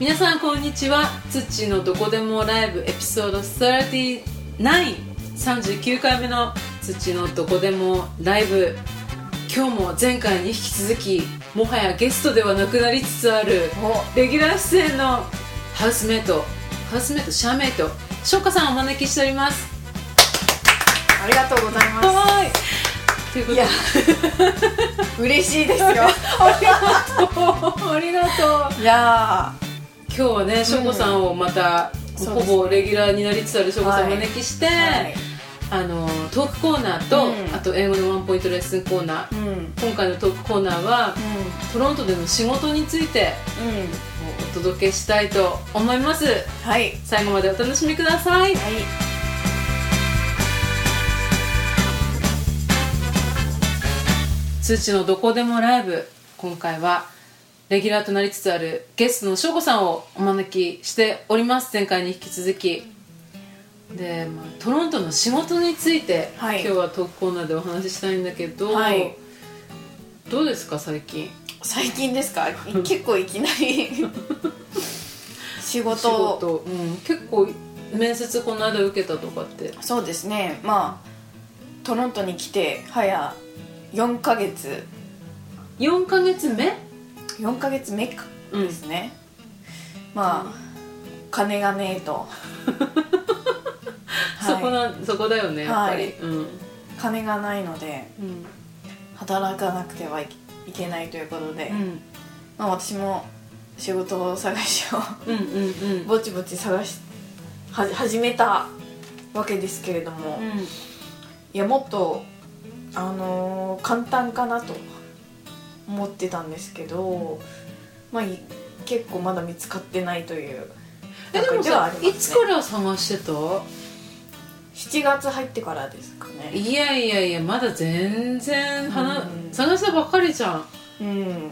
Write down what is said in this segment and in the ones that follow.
皆さんこんにちは。土のどこでもライブエピソード3939回目の土のどこでもライブ。今日も前回に引き続きもはやゲストではなくなりつつあるレギュラー出演のハウスメイトハウスメイトシャーメイト翔歌さんをお招きしております。ありがとうございます。はい。ということで。いや嬉しいですよ。ありがとうありがとうい。や今日はね翔子さんをまた、そうほぼレギュラーになりつつある翔子さんをおはい招きして、はい。あのトークコーナーと、うん。あと英語のワンポイントレッスンコーナー。うん。うん今回のトークコーナーはトロントでの仕事についてうん。お届けしたいと思います。はい。最後までお楽しみください。はい。通知のどこでもライブ今回はレギュラーとなりつつあるゲストの翔子さんをお招きしております。前回に引き続き。で、まあ、トロントの仕事について、はい。今日はトークコーナーでお話ししたいんだけど、はい。どうですか最近？最近ですか？結構いきなり 仕事。仕事、うん、結構面接この間受けたとかって。そうですね。まあトロントに来て早4ヶ月。4ヶ月目？4ヶ月目か。うん。ですね、まあ金がねえと。そこなそこだよねやっぱり、はい。うん。金がないのでうん。働かなくてはいいけないということで、うん。まあ、私も仕事を探しをうんうんうん。ぼちぼち探しは始めたわけですけれども、うん。いやもっとあのー簡単かなと思ってたんですけど、まあい結構まだ見つかってないというえでもさ、いつから探してた？7月入ってからですかね。いやいやいやまだ全然話、うん。探したばっかりじゃん。うん。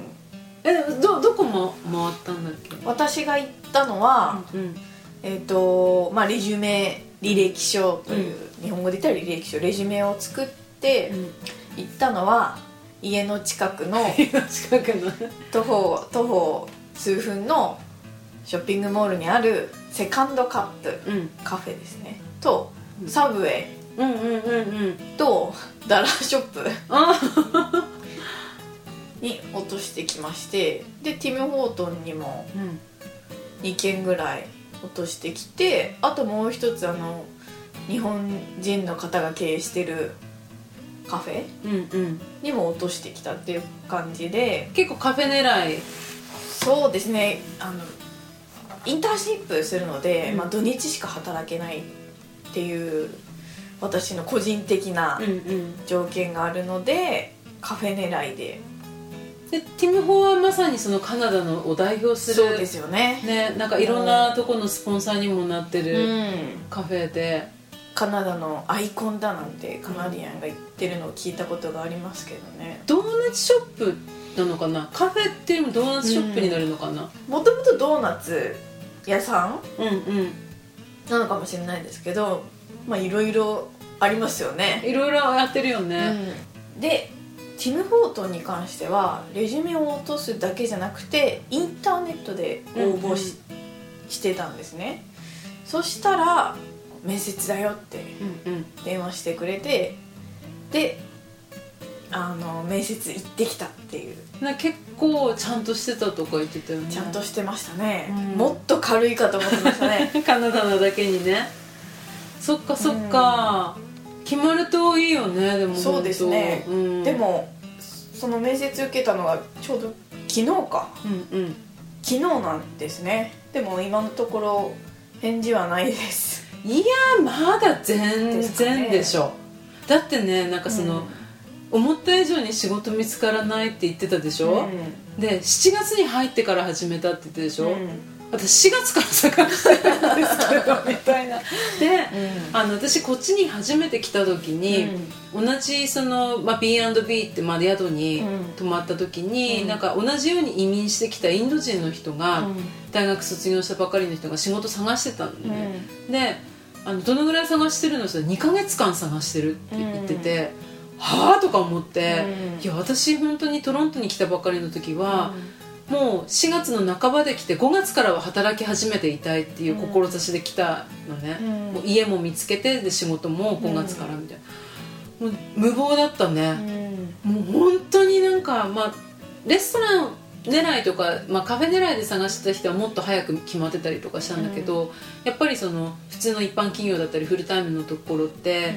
えどどこも回ったんだっけ？私が行ったのは、うんえっ、とまあレジュメ履歴書という、日本語で言ったら履歴書レジュメを作ってうん。行ったのは家の近くの近くの。徒歩徒歩数分のショッピングモールにあるセカンドカップうん。カフェですね。とうん。サブウェイ。うんうんうんうんとダラーショップ。あ に落としてきましてでティム・ホートンにもうん。2軒ぐらい落としてきてあともう一つあの日本人の方が経営してるカフェ？うんうん。にも落としてきたっていう感じで。結構カフェ狙い。そうですね。あのインターンシップするので、うん。まあ、土日しか働けないっていう私の個人的なうんうん。条件があるのでカフェ狙いで。でティム・ホーはまさにそのカナダのを代表するそうですよね。ねなんかいろんなとこのスポンサーにもなってうるん。カフェで、カナダのアイコンだなんてカナディアンが言ってるのを聞いたことがありますけどね。ドーナツショップなのかな？カフェっていうよりもドーナツショップになるのかな？もともとドーナツ屋さんうんうん。なのかもしれないですけどまあいろいろありますよね。いろいろやってるよね、うん。でティム・ホートンに関してはレジュメを落とすだけじゃなくてインターネットで応募し,、してたんですね。そしたら面接だよってうんうん。電話してくれてであの面接行ってきたっていう。な結構ちゃんとしてたとか言ってたよね。ちゃんとしてましたね、うん。もっと軽いかと思ってましたね。カナダなだけにね。そっかそっか、決まるといいよねでもそうですね。うん、でもその面接受けたのがちょうど昨日か。うんうん。昨日なんですね。でも今のところ返事はないですいやまだ全然でしょ。だってねなんかその、うん思った以上に仕事見つからないって言ってたでしょ、うんで7月に入ってから始めたって言ってたでしょ、うん私4月から探してるんですけどみたいな。で、うん。あの私こっちに初めて来た時に、同じその、まあ、B&B って、まあ、宿にうん。泊まった時に、うん。なんか同じように移民してきたインド人の人が、うん。大学卒業したばかりの人が仕事探してたん。で、であのどのぐらい探してるのって2ヶ月間探してるって言ってて、はあ？とか思って、うん。いや私本当にトロントに来たばかりの時は、もう4月の半ばで来て5月からは働き始めていたいっていう志で来たのね、うん。もう家も見つけてで仕事も5月からみたいな、もう無謀だったうね、ん。もう本当になんかまあレストラン狙いとか、まあ、カフェ狙いで探してた人はもっと早く決まってたりとかしたんだけど、やっぱりその普通の一般企業だったりフルタイムのところって、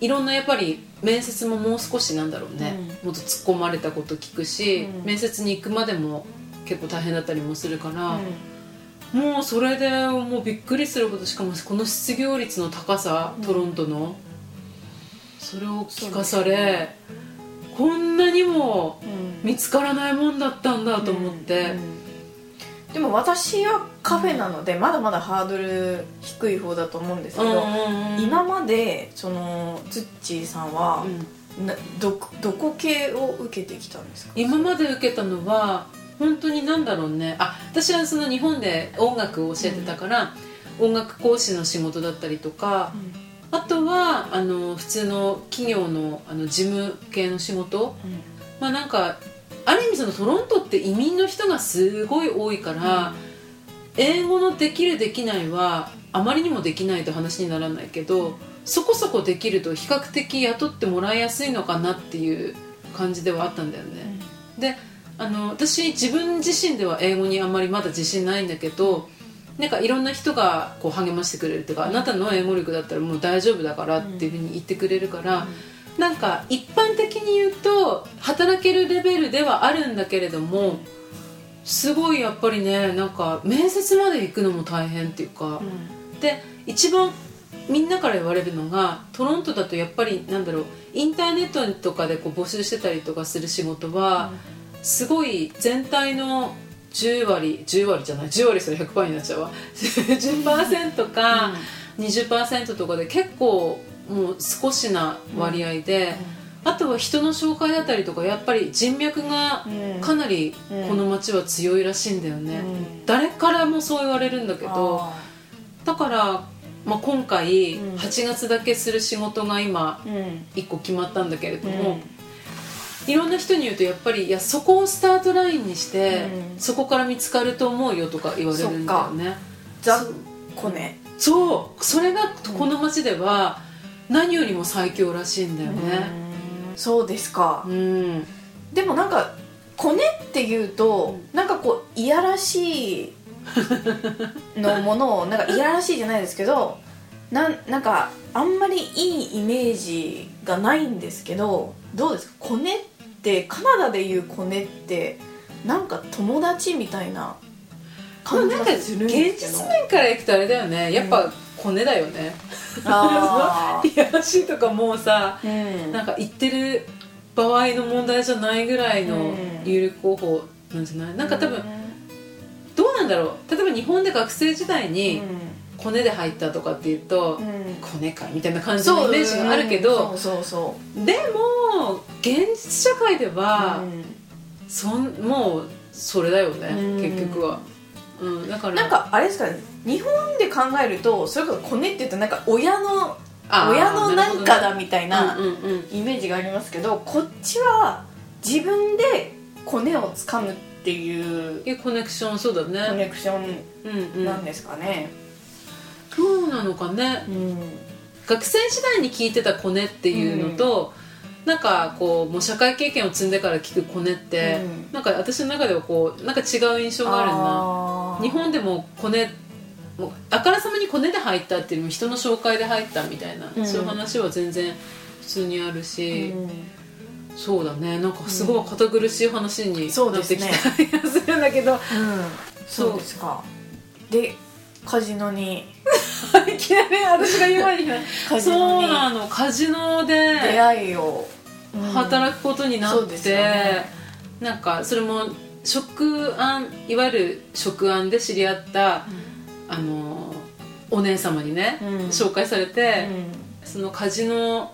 いろんなやっぱり面接ももう少しなんだろうね、もっと突っ込まれたこと聞くし、うん。面接に行くまでも結構大変だったりもするから、うん。もうそれでもうびっくりするほどしかもこの失業率の高さ、うん。トロントの。それを聞かされ、こんなにもうん。見つからないもんだったんだと思って、うん。でも私はカフェなのでまだまだハードル低い方だと思うんですけど、今までそのツッチーさんはう、ん。などこどこ系を受けてきたんですか？今まで受けたのは本当になんだろうね。あ私はその日本で音楽を教えてたから、音楽講師の仕事だったりとか、あとはあの普通の企業のあの事務系の仕事。まあなんかある意味そのトロントって移民の人がすごい多いから、英語のできるできないはあまりにもできないと話にならないけどそこそこできると比較的雇ってもらいやすいのかなっていう感じではあったんだよね、であの私自分自身では英語にあんまりまだ自信ないんだけどなんかいろんな人がこう励ましてくれるっていうか、あなたの英語力だったらもう大丈夫だからっていうふうに言ってくれるから、なんか一般的に言うと働けるレベルではあるんだけれどもすごいやっぱりねなんか面接まで行くのも大変っていうか、で一番みんなから言われるのがトロントだとやっぱりなんだろうインターネットとかでこう募集してたりとかする仕事は、すごい全体の10割10割じゃない10割それ100%になっちゃうわ。10%か20%とかで結構もう少しな割合で、あとは人の紹介だったりとかやっぱり人脈がかなりこの町は強いらしいんだよね、誰からもそう言われるんだけどだから、まあ、今回うん。8月だけする仕事が今うん。1個決まったんだけれども、いろんな人に言うとやっぱりいやそこをスタートラインにして、うん。そこから見つかると思うよとか言われるんだよね。ザ・コネそう。それがこの町では何よりも最強らしいんだよね。そうですか。うん、でもなんかコネっていうと、なんかこういやらしいのものをなんかいやらしいじゃないですけどなんなんかあんまりいいイメージがないんですけどどうですか？コネってカナダでいうコネってなんか友達みたいな感じがするん現ですけど実面からいくとあれだよね。やっぱコネだよね、あ いやらしいとかもうさーうん。なんか言ってる場合の問題じゃないぐらいのうん。有力候補なんじゃない？なんか多分どうなんだろう。例えば日本で学生時代にコネで入ったとかっていうと、うん。うんコネかみたいな感じのイメージがあるけど、そうそうそうでも現実社会では、うんそんもうそれだよね、うん。結局は、うん、だからなんかあれですかね日本で考えるとそれこそコネって言うとなんか親の親のなんかだるみたいなイメージがありますけどこっちは自分でコネをつかむっていうコネクションそうだコねネクションうんうん。なんですかね、そうなのかね。うん。学生時代に聞いてたコネっていうのと、なんかこうもう社会経験を積んでから聞くコネって、うん。なんか私の中ではこうなんか違う印象があるな。日本でもコネもうあからさまにコネで入ったっていうよりも人の紹介で入ったみたいな、うん。そういう話は全然普通にあるし、うん。そうだね。なんかすごい堅苦しい話にそうなってですねきた気がするんだけど、うん。そうですか。でカジノに いきなり私が言う前にカジそうなの。カジノで出会いを、うん働くことになって、よね。なんかそれも職案いわゆる職案で知り合ったあのお姉様にね、うん。紹介されて、うそのカジノ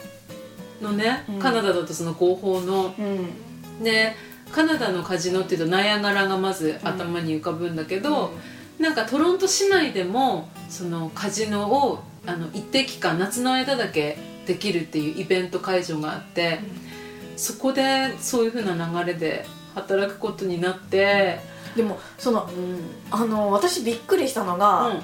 のね、うん。カナダだとその合法のんうん。でカナダのカジノっていうとナイアガラがまず頭に浮かぶんだけど、なんかトロント市内でもそのカジノをあの一定期間夏の間だけできるっていうイベント会場があって、そこでそういう風な流れで働くことになってでもそのうん。あの私びっくりしたのが、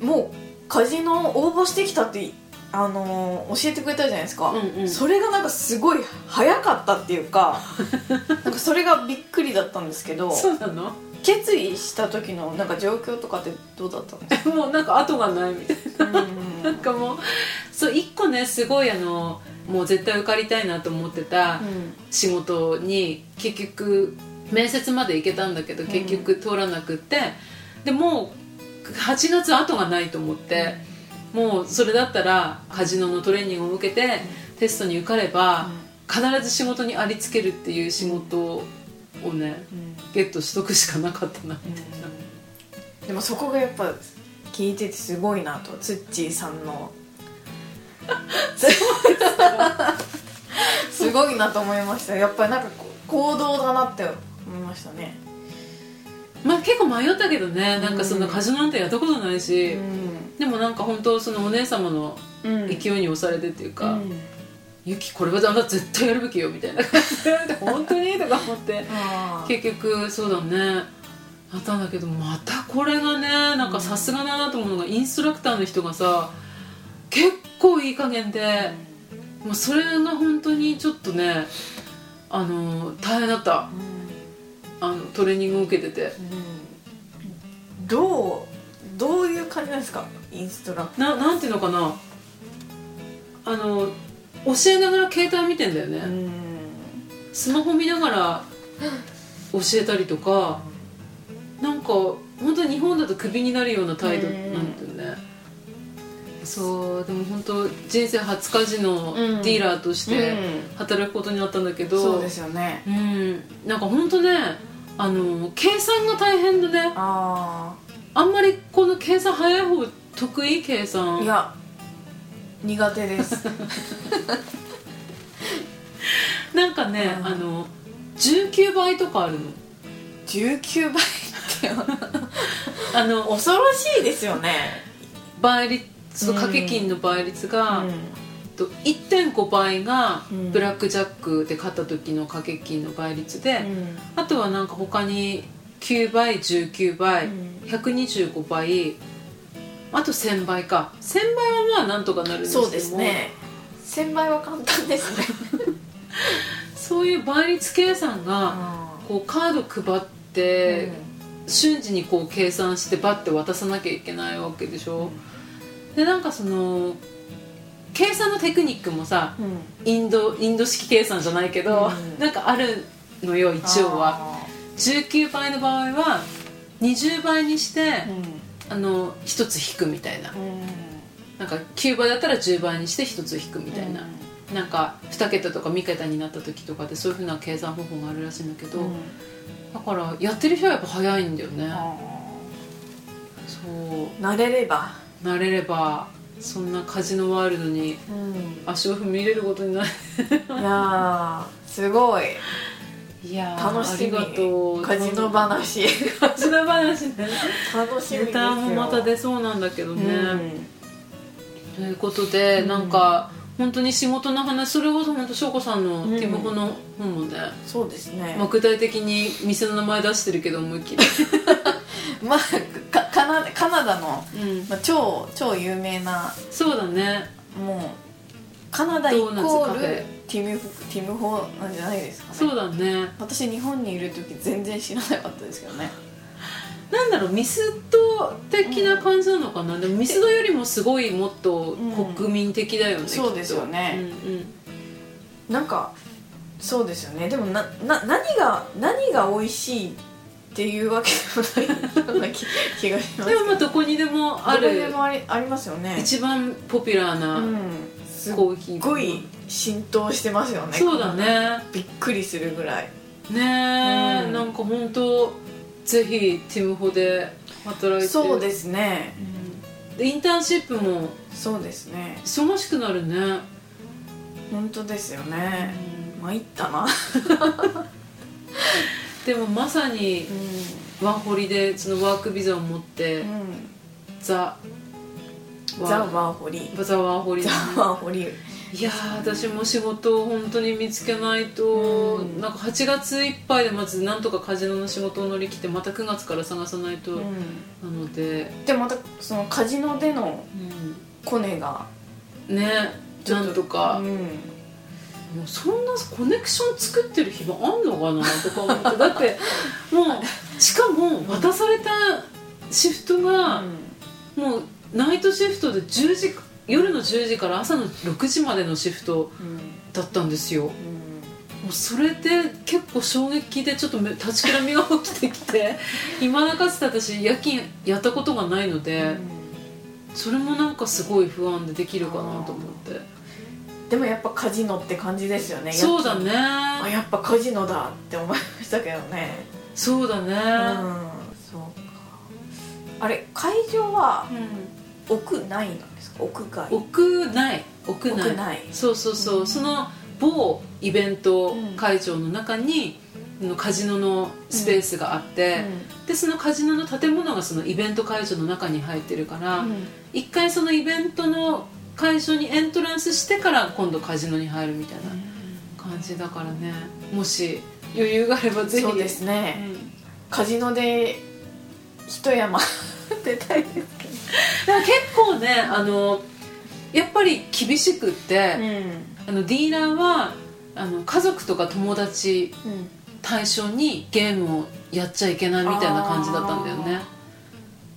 もうカジノ応募してきたってあの教えてくれたじゃないですか、うんうん。それがなんかすごい早かったっていうか なんかそれがびっくりだったんですけどそうなの？決意した時のなんか状況とかってどうだったんですもうなんか後がないみたいな。かなんかもうそう一個ねすごいあのもう絶対受かりたいなと思ってたうん。仕事に結局面接まで行けたんだけど結局通らなくって、でもう8月後がないと思って、もうそれだったらカジノのトレーニングを受けて、テストに受かれば、必ず仕事にありつけるっていう仕事をねうん。ゲットしとくしかなかったな。みたいな。でもそこがやっぱ聞いててすごいなとツッチーさんの。すごいなと思いました。やっぱりなんか行動だなって思いましたね。まあ結構迷ったけどね。なんかそのうん。カジノなんてやったことないし、ん。でもなんか本当そのお姉様のうん。勢いに押されてっていうか、うんユキこれはあんた絶対やるべきよみたいな。感じで本当に？とか思って。結局そうだね。あったんだけどまたこれがねなんかさすがだなと思うのがインストラクターの人がさ結構いい加減でもうそれが本当にちょっとねあの大変だった。あのトレーニングを受けてて。うん。どうどういう感じなんですか？インストラクななんていうのかな。あの教えながら携帯見てんだよね、スマホ見ながら 教えたりとかなんか本当に日本だとクビになるような態度うんなんだよね。そうでも本当人生初カジノうん。ディーラーとしてうん。働くことになったんだけど、そうですよね。うん。なんか本当ねあの計算が大変でね。ああんまりこの計算早い方得意？計あ算。いや苦手です。なんかね、うん。あの19倍とかあるの。19倍って。あの恐ろしいですよね。倍率そのうん掛け金の倍率が、うん。と1.5倍がうん。ブラックジャックで勝った時の掛け金の倍率で、うん。あとはなんか他に9倍19倍、うん。125倍あと1000倍か。1000倍はまあなんとかなるんですけども。そうですね。1000倍は簡単ですね。そういう倍率計算がこうカード配って、瞬時にこう計算してバッて渡さなきゃいけないわけでしょ、でなんかその計算のテクニックもさうん。インドインド式計算じゃないけど、うん。なんかあるのよ一応は。あ19倍の場合は20倍にしてー、うんあの1つ引くみたいな。うん。なんか9倍だったら10倍にして1つ引くみたいな、なんか2桁とか3桁になった時とかでそういうふうな計算方法があるらしいんだけど、うん。だからやってる人はやっぱ早いんだよね。あそう。ー慣れれば。慣れればそんなカジノワールドにうん。足を踏み入れることになる。いやーすごいいやー楽しみ。カジノ話。カジノ話ね。楽しみですよ。ネタもまた出そうなんだけどね、うん。ということで、うん。なんか本当に仕事の話それこそ本当翔子さんのうんティムホの本もね、そうですね。まあ、具体的に店の名前出してるけど思いっきり、まあかカナカナダの、うん、まあ、超超有名なそうだね。もうカナダイコドールティムティムホなんじゃないですかね。そうだね。私日本にいる時全然知らなかったですけどね。なんだろうミスド的な感じなのかな、でもミスドよりもすごいもっと国民的だよね、ん。きっとそうですよね。うんうん。なんかそうですよね。でもなな何が何が美味しいっていうわけでもないような気気がしますでもまあど。こにでもあどこにるでもありありますよね一番ポピュラーうなんすっコーヒー、ごい浸透してますよね。そうだね。びっくりするぐらい。ねえ、うん。なんか本当ぜひティムホで働いて。そうですね。うん。でインターンシップもそうですね。忙しくなるね、本当ですよね。参ったな。でもまさにワーホリでそのワークビザを持って、うん。ザザ・ワーホリ。ザワーホリ。ザ・ワーホリ。いいやー私も仕事を本当に見つけないと、うん。なんか8月いっぱいでまずなんとかカジノの仕事を乗り切ってまた9月から探さないと、うなので、ん、でまたそのカジノでのうコネが。ん、ねなんとか、うん。もうそんなコネクション作ってる暇あんのかなとか思って。だってもうしかも渡されたシフトが、もうナイトシフトで10時夜の10時から朝の6時までのシフトうん。だったんですよ。もうん。うそれで結構衝撃でちょっとめ立ちくらみが起きてきて 今だかつて私夜勤やったことがないので、それもなんかすごい不安でできるかなと思って。でもやっぱカジノって感じですよねそうだね。あやっぱカジノだって思いましたけどね。そうだね、うん。そうか。あれ会場は屋内なんですか？屋外。屋内。屋内。そうそうそう、うん。その某イベント会場の中に、あのカジノのスペースがあって、でそのカジノの建物がそのイベント会場の中に入ってるから、うん。一回そのイベントの会場にエントランスしてから今度カジノに入るみたいな感じだからね。もし余裕があればぜひ。そうですね、うん。カジノで一山 出たいですけどだから結構ねあのやっぱり厳しくって、あのディーラーはあの家族とか友達うん。対象にゲームをやっちゃいけないみたいな感じだったんだよね。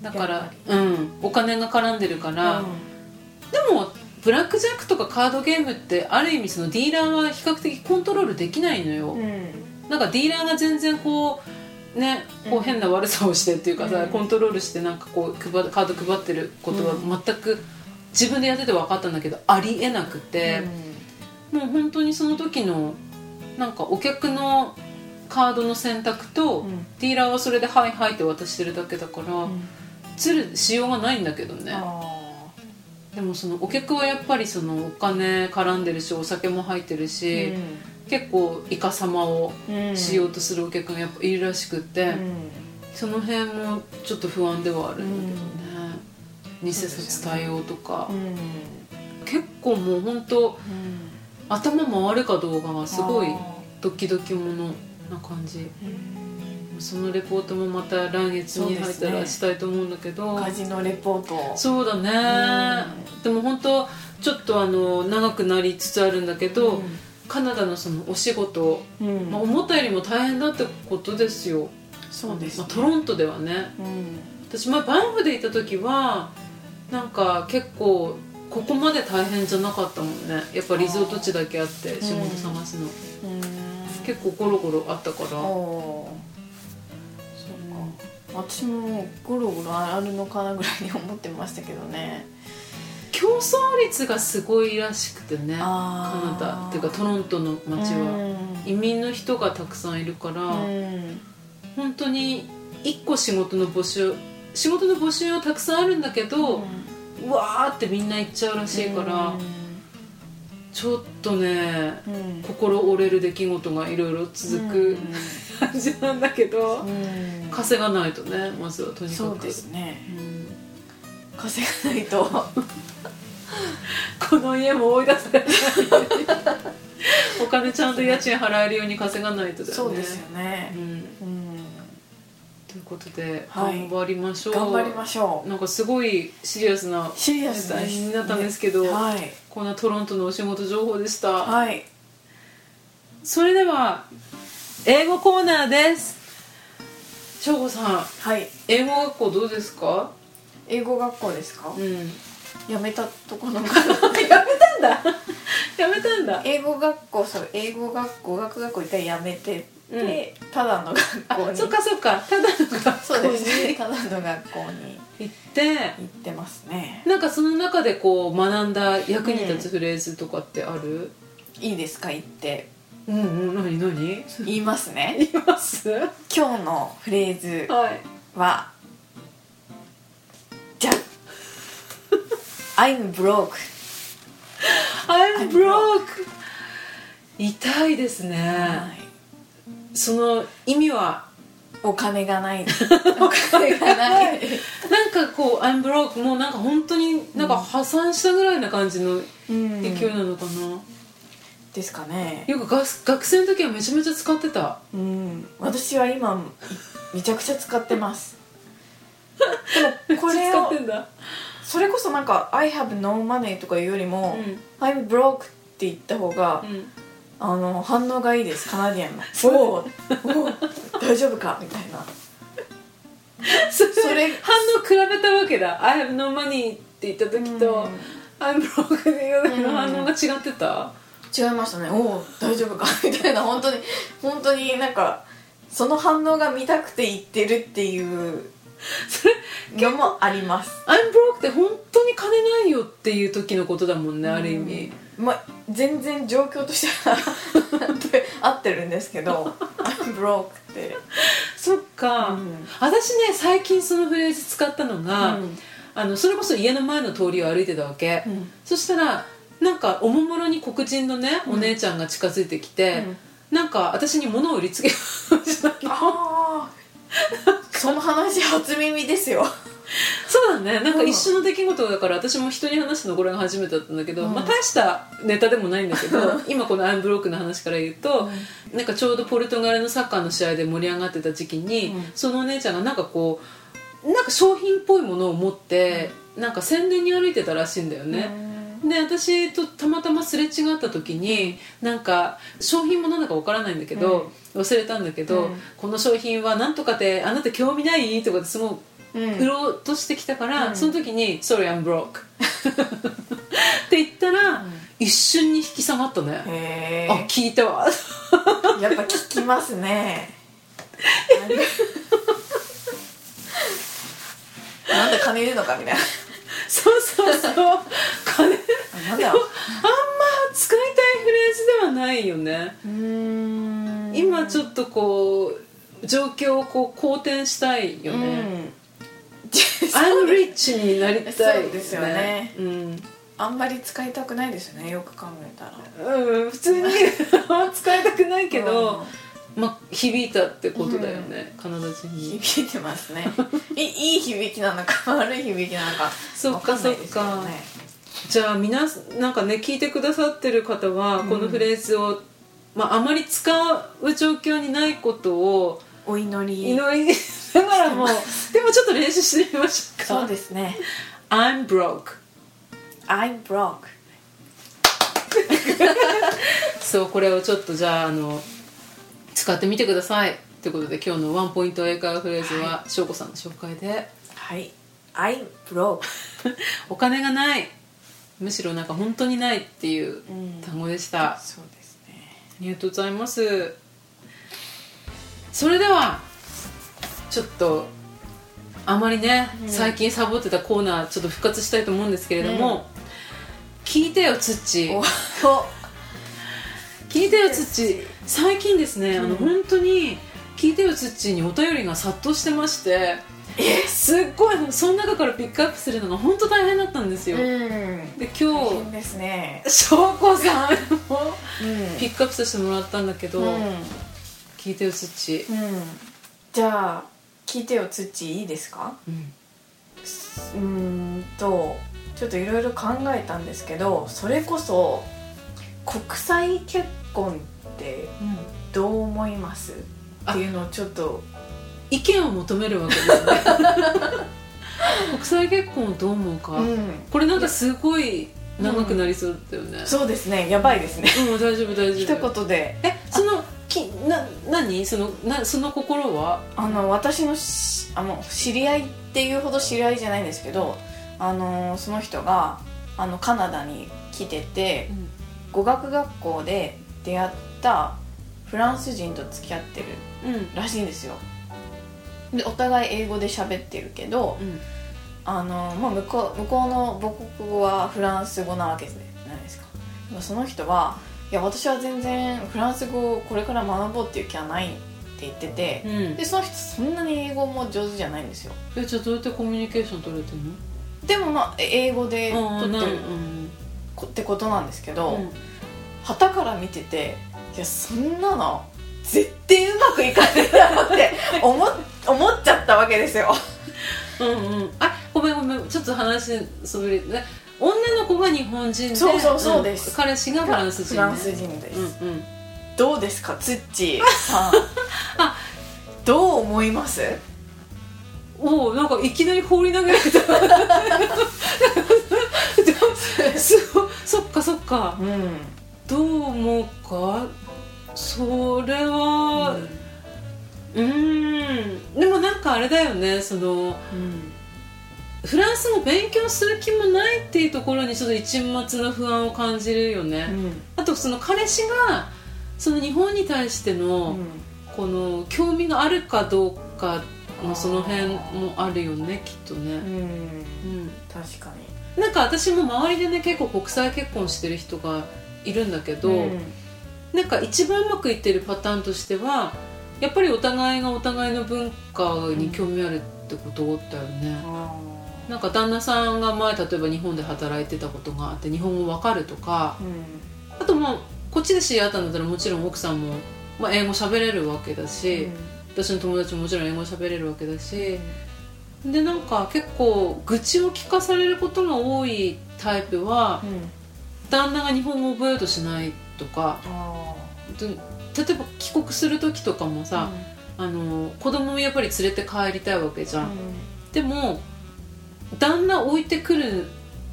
だからぱうん。お金が絡んでるから、でもブラックジャックとかカードゲームってある意味そのディーラーは比較的コントロールできないのよ、うんうん。なんかディーラーが全然こうねこううん。変な悪さをしてっていうかさ、うん。コントロールしてなんかこう配カード配ってることは全く自分でやってて分かったんだけどありえなくて、もう本当にその時のなんかお客のカードの選択と、うん。ディーラーはそれで「はいはい」って渡してるだけだから、うん。ずるしようがないんだけどね。あでもそのお客はやっぱりそのお金絡んでるしお酒も入ってるーし、結構イカ様をうんしようとするお客がやっぱいるらしくって、うん。その辺もちょっと不安ではあるんだけどね、偽札対応とか、うん。結構もう本当頭回るかどうかがすごいあドキドキものな感じ。そのレポートもまた来月に入ったらしたいと思うんだけど。カジノレポート。そうだね、でも本当ちょっとあの長くなりつつあるんだけど、カナダのそのお仕事、うんうん。まあ、思ったよりも大変だってことですよ。そうですね。まあ、トロントではね。うん。私前バンフでいた時はなんか結構ここまで大変じゃなかったもんね。やっぱリゾート地だけあって仕事探すの、うん。結構ゴロゴロあったから、そうか。私もゴロゴロあるのかなぐらいに思ってましたけどね競争率がすごいらしくてねカナダっていうかトロントの街は、移民の人がたくさんいるから、うん。本当に1個仕事の募集仕事の募集はたくさんあるんだけど、うわーってみんな行っちゃうらしいから、ちょっとねうん。うん心折れる出来事がいろいろ続く 感じなんだけど、うん。稼がないとねまずはとにかく。そうですね。うん稼がないと。この家も追い出されない。お金ちゃんと家賃払えるように稼がないとだよね。そうですよね。うん、うん。ということで、はい。頑張りましょう。頑張りましょう。なんかすごいシリアスなシリアスになったんですけど、はい。こんなトロントのお仕事情報でした、はい。それでは英語コーナーです。翔吾さんはい。英語学校どうですか？英語学校ですか？うん。やめたところがやめたんだ。やめたんだ。英語学校そう英語学校語学学校一回やめてって、ただの学あ校に。そっかそっか。ただの学校そうですね。にただの学校に行って。行ってますね。なんかその中でこう学んだ役に立つフレーズとかってある？いいですか？言って。うんうん。何何？言いますね。言います？は今日のフレーズいはじ I'm broke. I'm broke. 痛いですね、はい。その意味はお金がない。お金がない。なんかこう「I'm broke」もうなんか本当になんか破産したぐらいな感じのうん。勢いなのかな、ですかね。よく学学生の時はめちゃめちゃ使ってた。うん。私は今めちゃくちゃ使ってます。でもこれをってんだそれこそなんか「I have no money」とかいうよりもうん「I'm broke」って言った方が、うん。あの反応がいいですカナディアンの「おおお大丈夫か?」みたいな。それ反応比べたわけだ「I have no money」って言った時と「I'm broke」っていう時の反応が違ってた、違いましたね「おお大丈夫か? 」みたいな。本当に本当になんかその反応が見たくて言ってるっていう それのもあります「I'm broke」って本当に金ないよっていう時のことだもんねある意味、まあ全然状況としては 合ってるんですけど「I'm broke」って。そっか、うん。私ね最近そのフレーズ使ったのが、うん。あのそれこそ家の前の通りを歩いてたわけ、うん。そしたらなんかおもむろに黒人のねうん。お姉ちゃんが近づいてきて、なんか私に物を売りつけようとしたのああその話初耳ですよ。そうだね。なんかうん一緒の出来事だから私も人に話すのこれが初めてだったんだけど、うん。まあ大したネタでもないんだけど 今このアンブロックの話から言うと、なんかちょうどポルトガルのサッカーの試合で盛り上がってた時期に、うん。そのお姉ちゃんがなんかこうなんか商品っぽいものを持って、なんか宣伝に歩いてたらしいんだよね、で私とたまたますれ違った時になんか商品もなんだかわからないんだけど、忘れたんだけど、うん。この商品はなんとかであなた興味ないとかってすごいうん。売ろうとしてきたから、うん。その時に「Sorry I'm broke 」って言ったら、一瞬に引き下がったね、へあ聞いたわ。えやっぱ聞きますね。なんで金いるのかみたいなそうそうそう。金。あなんだ？でもあんま使いたいフレーズではないよね。うーん。今ちょっとこう状況をこう好転したいよね、うん、I'm rich になりたいそうですよね。うん、あんまり使いたくないですよねよく考えたら。うん、普通に。使いたくないけど、まあ響いたってことだよね、カナダ人に。響いてますね。いいい響きなのか 悪い響きなのかそっかわんないですけどねじゃあ皆なんかね聞いてくださってる方はこのフレーズを、まあ、あまり使う状況にないことをお祈り。祈りながらもでもちょっと練習してみましょうか。そうですね。I'm broke I'm broke そうこれをちょっとじゃああの使ってみてください。ということで今日のワンポイント英会話フレーズは翔子さんの紹介で。はい。I'm broke お金がない。むしろなんか本当にないっていううん。単語でした、そうですね。ありがとうございます。それではちょっとあまりね、うん。最近サボってたコーナーちょっと復活したいと思うんですけれども、聞いてよツッチ聞いてよツッチ最近ですね、あのうん本当に聞いてよツッチにお便りが殺到してましてすっごいその中からピックアップするのが本当大変だったんですよ、うん。で大今変ですね。日翔子さんをうん。ピックアップさせてもらったんだけど、うん。聞いてよツッチ、うん。じゃあ聞いてよ土いいですか？うん。うーんとちょっといろいろ考えたんですけどそれこそ国際結婚ってどう思います？あ。っていうのをちょっと意見を求めるわけですね。国際結婚をどう思うか、うん。これなんかすごい長くなりそうだよね。そうですね。やばいですね。うん、大丈夫大一丈夫。言で。えそのきな何？そのなその心は？あの私のしあの知り合いっていうほど知り合いじゃないんですけどあのその人があのカナダに来てて語学学校で出会ったフランス人と付き合ってるうん。うんらしいんですよ。でお互い英語で喋ってるけどあの、まあ、向こう向こうの母国語はフランス語なわけじゃないですか。その人はいや私は全然フランス語をこれから学ぼうっていう気はないって言っててうん。でその人そんなに英語も上手じゃないんですよ。えじゃあどうやってコミュニケーション取れてんの？でもまあえ英語であ取ってるってことなんですけど、うん旗から見てていやそんなの絶対うまくいかないだろうって思っ思っちゃったわけですよ。うんうん。あごめんごめん。ちょっと話それね女の子が日本人でそうそうそうです。ん彼氏がフランス人、ね、フランス人です、うんうん。どうですかツッチーさん。どう思います？おおなんかいきなり放り投げられた。そ そっかそっか。うんどう思うか？それはうーん。でもなんかあれだよねそのうん。フランスも勉強する気もないっていうところにちょっと一末の不安を感じるよね、あとその彼氏がその日本に対しての、この興味があるかどうかのその辺もあるよねきっとね、うん。うん、確かなんか私も周りでね結構国際結婚してる人がいるんだけど、になんか一番うまくいってるパターンとしてはやっぱりお互いがお互いの文化に興味あるってことだよね、あなんか旦那さんが前例えば日本で働いてたことがあって日本語わかるとかーうん。あともうこっちで知り合ったんだったらもちろん奥さんも、まあ、英語喋れるわけだし、私の友達ももちろん英語喋れるわけだしでなんか結構愚痴を聞かされることが多いタイプはうん旦那が日本語を覚えようとしないとか例えば帰国する時とかもーさ、あの子供をやっぱり連れて帰りたいわけじゃん、うん。でも旦那置いてくる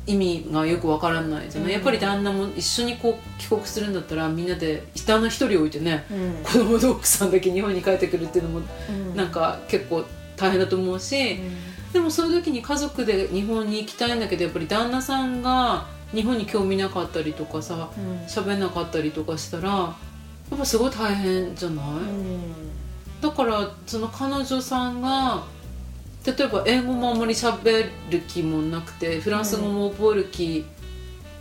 意味がよくわからないじゃない、うん。やっぱり旦那も一緒にこう帰国するんだったらみんなで旦那一人置いてねうん。子供と奥さんだけ日本に帰ってくるっていうのもうん。なんか結構大変だと思うし、でもそういう時に家族で日本に行きたいんだけどやっぱり旦那さんが日本に興味なかったりとかさうん。なかったりとかしたらやっぱすごい大変じゃない、うん。だからその彼女さんが例えば英語もあんまり喋る気もなくてフランス語も覚える気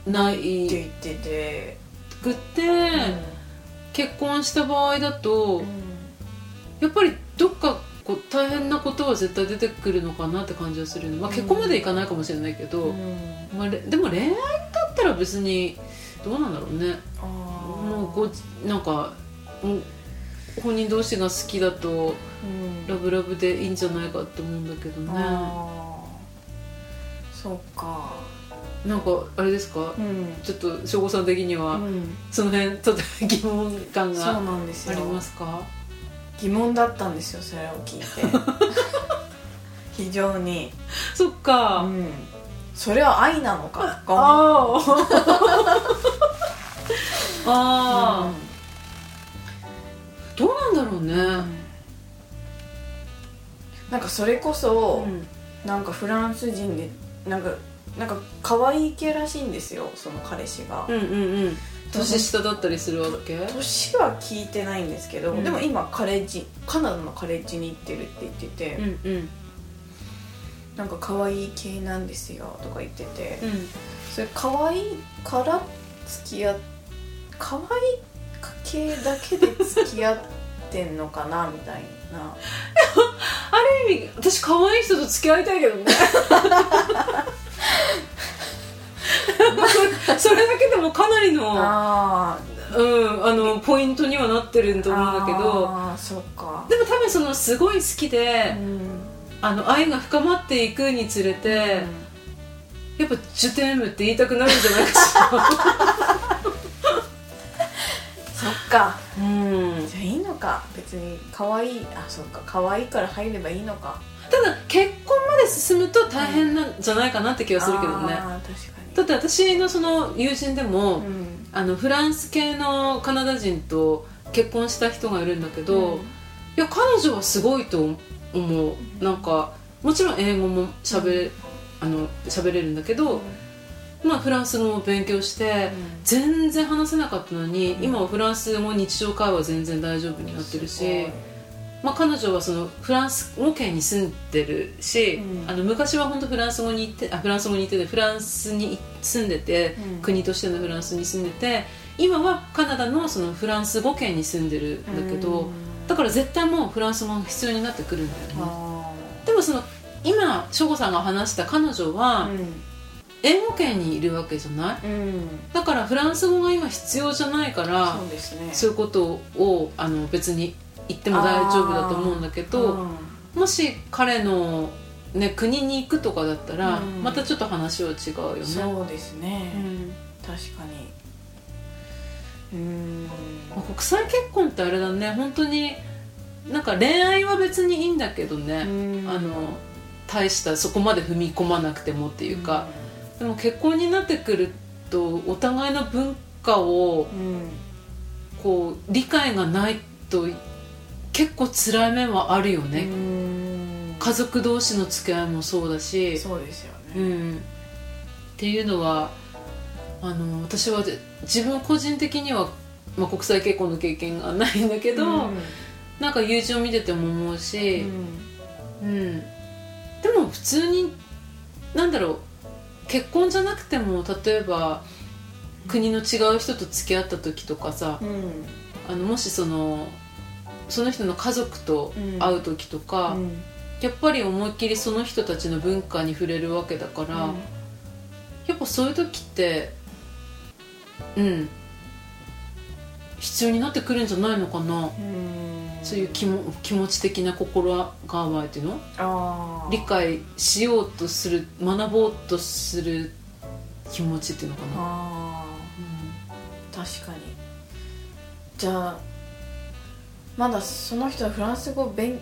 ないって言ってて。くって、結婚した場合だと、うん。やっぱりどっかこう大変なことは絶対出てくるのかなって感じはするの、まあ、結婚までいかないかもしれないけど、うん。まあ、れでも恋愛だったら別にどうなんだろうね。もうこうなんか本人同士が好きだとうん。ラブラブでいいんじゃないかって思うんだけどね。あー。そうか。なんかあれですか？うん。ちょっと省吾さん的には、うん。その辺ちょっと疑問感がありますか？疑問だったんですよそれを聞いて。非常に。そっか、うん。それは愛なのかとかあー。あうんー、どうなんだろうね、なんかそれこそ、うん。なんかフランス人でなんかなんか可愛い系らしいんですよその彼氏が、うんうんうん年下だったりするわけ？年は聞いてないんですけど、うん。でも今カレッジカナダのカレッジに行ってるって言ってて、うんうん。なんか可愛い系なんですよとか言ってて、うん。それ可愛いから付き合っ可愛い系だけで付き合ってんのかな みたいな。ある意味私可愛い人と付き合いたいけどねそれだけでもかなりのあうん、あのポイントにはなってると思うんだけど。あーそっか。でも多分そのすごい好きで、うん。あの愛が深まっていくにつれて、やっぱ「ジュテーム」って言いたくなるんじゃないかし そっか。らうん。じゃあいいのか。別に可愛いあそっか。可愛いから入ればいいのかただ結婚まで進むと大変なんじゃないかなって気がするけどね。だって私のその友人でも、にうん。あのフランス系のカナダ人と結婚した人がいるんだけど、いや彼女はすごいと思う。なんかもちろん英語もしゃべ,、あの喋れるんだけど、まあ、フランス語も勉強して、全然話せなかったのに、今はフランス語日常会話全然大丈夫になってるし、まあ、彼女はそのフランス語圏に住んでるし、うん。あの昔は本当フランス語に行ってあフランス語に行っててフランスに住んでて、うん。国としてのフランスに住んでて今はカナダのそのフランス語圏に住んでるんだけど、だから絶対もうフランス語が必要になってくるんだよね、あでもその今省吾さんが話した彼女は、英語圏にいるわけじゃない？うん。だからフランス語が今必要じゃないからそうね。そういうことをあの別に言っても大丈夫だと思うんだけど、うん。もし彼の、ね、国に行くとかだったら、うん。またちょっと話は違うよね。そうですね、うん。確かに。うん。まあ国際結婚ってあれだね。本当になんか恋愛は別にいいんだけどね、うん。あの大したそこまで踏み込まなくてもっていうか、でも結婚になってくるとお互いの文化をうん。こう理解がないと結構辛い面はあるようね、ん。家族同士の付き合いもそうだし。そうですようね、ん、っていうのはあの私はで自分個人的には、まあ、国際結婚の経験がないんだけど、うん。なんか友人を見てても思ううし、ん。うん。でも普通になんだろう結婚じゃなくても例えば国の違う人と付き合った時とかさうん。あのもしそのその人の家族と会う時とか、うん。やっぱり思いっきりその人たちの文化に触れるわけだから、やっぱそういう時ってうん。必要になってくるんじゃないのかな、うん。そういう気も気持ち的な心構えっていうの？理解しようとする学ぼうとする気持ちっていうのかな、確かに。じゃあまだその人はフランス語を勉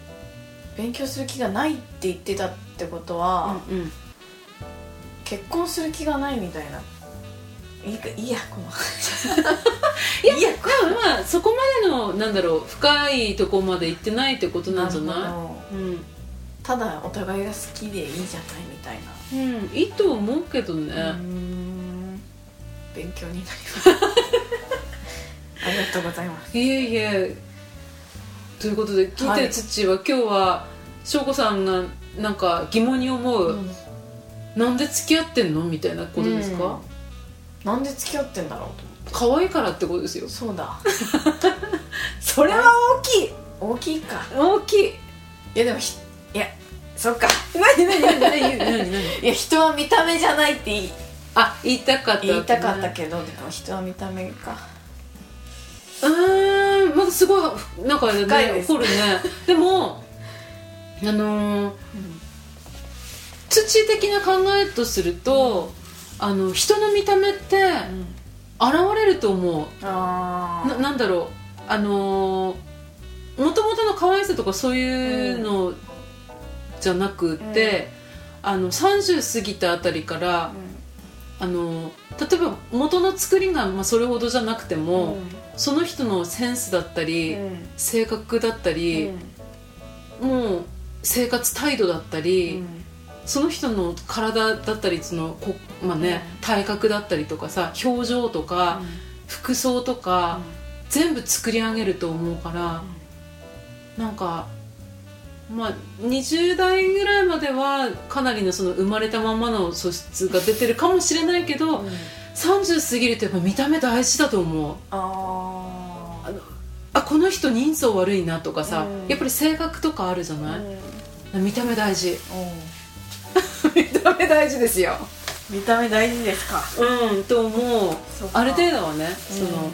勉強する気がないって言ってたってことは、うんうん。結婚する気がないみたいな。いいかいいやこの。いやいやまあそこまでのなんだろう深いとこまで行ってないってことなんじゃなるなほどいただお互いが好きでいいじゃないみたいな。うん、うん、いいと思うけどね、勉強になります。ありがとうございます。いえいえということで聞いてる土は、今日は翔子さんがなんか疑問に思う、なんで付き合ってんのみたいなことですか、なんで付き合ってんだろうと可愛いからってことですよ。そうだ。それは大きい。大きいか。大きい。いやでもひいやそっか。何何何何何何？いや人は見た目じゃないって言い。あ言いたかったね。言いたかったけど、でも人は見た目か。うー。んまだすごいなんかね深いです。怒るね。でもあのー土的な考えとすると、あの人の見た目って現れると思う。あななんだろう。あのもともとの可愛さとかそういうのじゃなくて、あの30過ぎたあたりから、あの例えば元の作りが、まあ、それほどじゃなくても、その人のセンスだったり、性格だったり、もう生活態度だったり、その人の体だったりそのこ、まあね体格だったりとかさ表情とか、服装とか、全部作り上げると思うから、なんかまあ20代ぐらいまではかなりのその生まれたままの素質が出てるかもしれないけど、30過ぎるとやっぱ見た目大事だと思う。あー。あこの人人相悪いなとかさ、うん。やっぱり性格とかあるじゃない、見た目大事。うん。見た目大事ですよ。見た目大事ですか。うんと思う。ある程度はねその、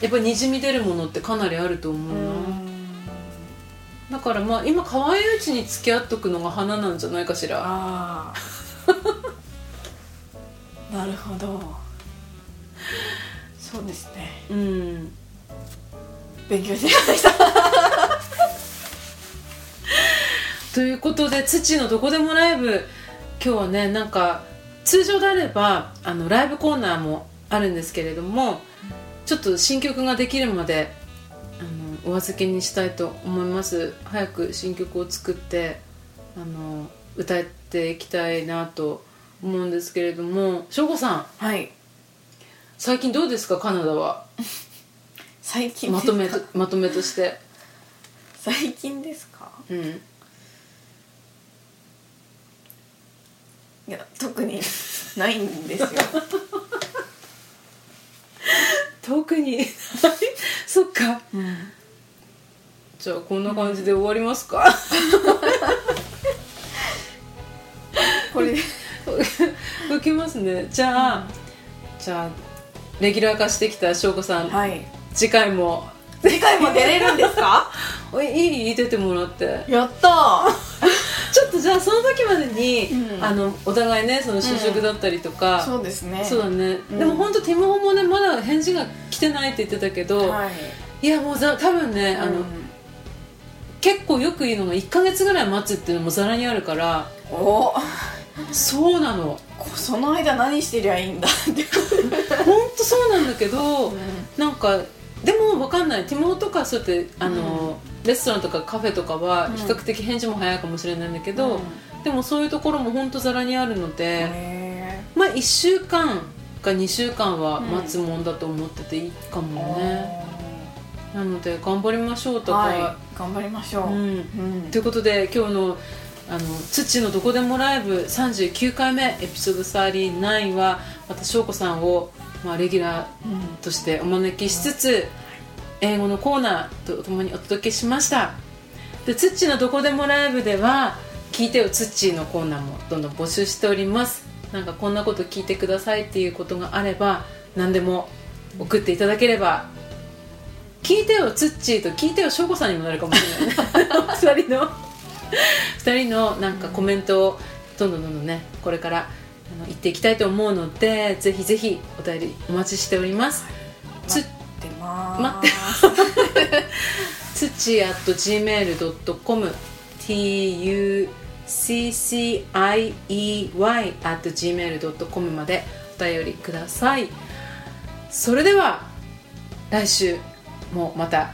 やっぱりにじみ出るものってかなりあると思うな、だからまあ今可愛いうちに付き合っとくのが花なんじゃないかしら。ああ なるほど。そうですね。うん。勉強しました。ということで土のどこでもライブ今日はねなんか通常であればあのライブコーナーもあるんですけれどもちょっと新曲ができるまでお預けにしたいと思います。早く新曲を作ってあの歌っていきたいなと思うんですけれども。省吾さん。はい。最近どうですか？カナダは。最近まとめとまとめとして。最近ですか？うん。いや特にないんですよ。特に そっか。うんじゃあこんな感じで終わりますか？これで。受けますね。じゃあ、じゃあレギュラー化してきた翔子さん、はい。次回も。次回も出れるんですか？おいい出てもらって。やったー。ちょっとじゃあその時までに、うん。あのお互いねその就職だったりとか、そうですね。そうだね、うん。でも本当ティムホもねまだ返事が来てないって言ってたけど、はい。い、やもうざ多分ね、あのうん結構よく言うのが1か月ぐらい待つっていうのもざらにあるからお。そうなの。その間何してりゃいいんだって。本当そうなんだけど、うん。なんかでも分かんない。ティモとかそうやってあの、レストランとかカフェとかはうん。比較的返事も早いかもしれないんだけど、うん。でもそういうところも本当ざらにあるので、へまあ1週間か2週間は待つもんだと思ってていいかーもね、なので頑張りましょうとか、はい頑張りましょう、うん。うん。ということで今日のあの「土のどこでもライブ」39回目エピソード39はまた翔子さんを、まあ、レギュラーとしてお招きしつつ英語のコーナーとともにお届けしました。でツッチーのどこでもライブでは聞いてよツッチーのコーナーもどんどん募集しております。なんかこんなこと聞いてくださいっていうことがあれば何でも送っていただければ聞いてよツッチーと聞いてよ翔子さんにもなるかもしれないね。二人の二人のなんかコメントをどんどんどんどんねこれからあの言っていきたいと思うのでぜひぜひお便りお待ちしております、つ待ってま待ーすつち at gmail.com tucciey at gmail.com までお便りください。それでは来週もまた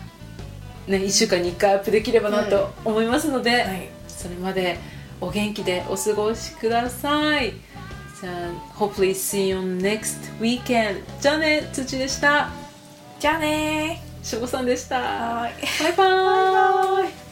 ね1週間に1回アップできればなと思いますので、はい。それまでお元気でお過ごしください。じゃあ hopefully see you next weekend. じゃあねつちでした。じゃあねしょこさんでした。ーはい。バイバーイ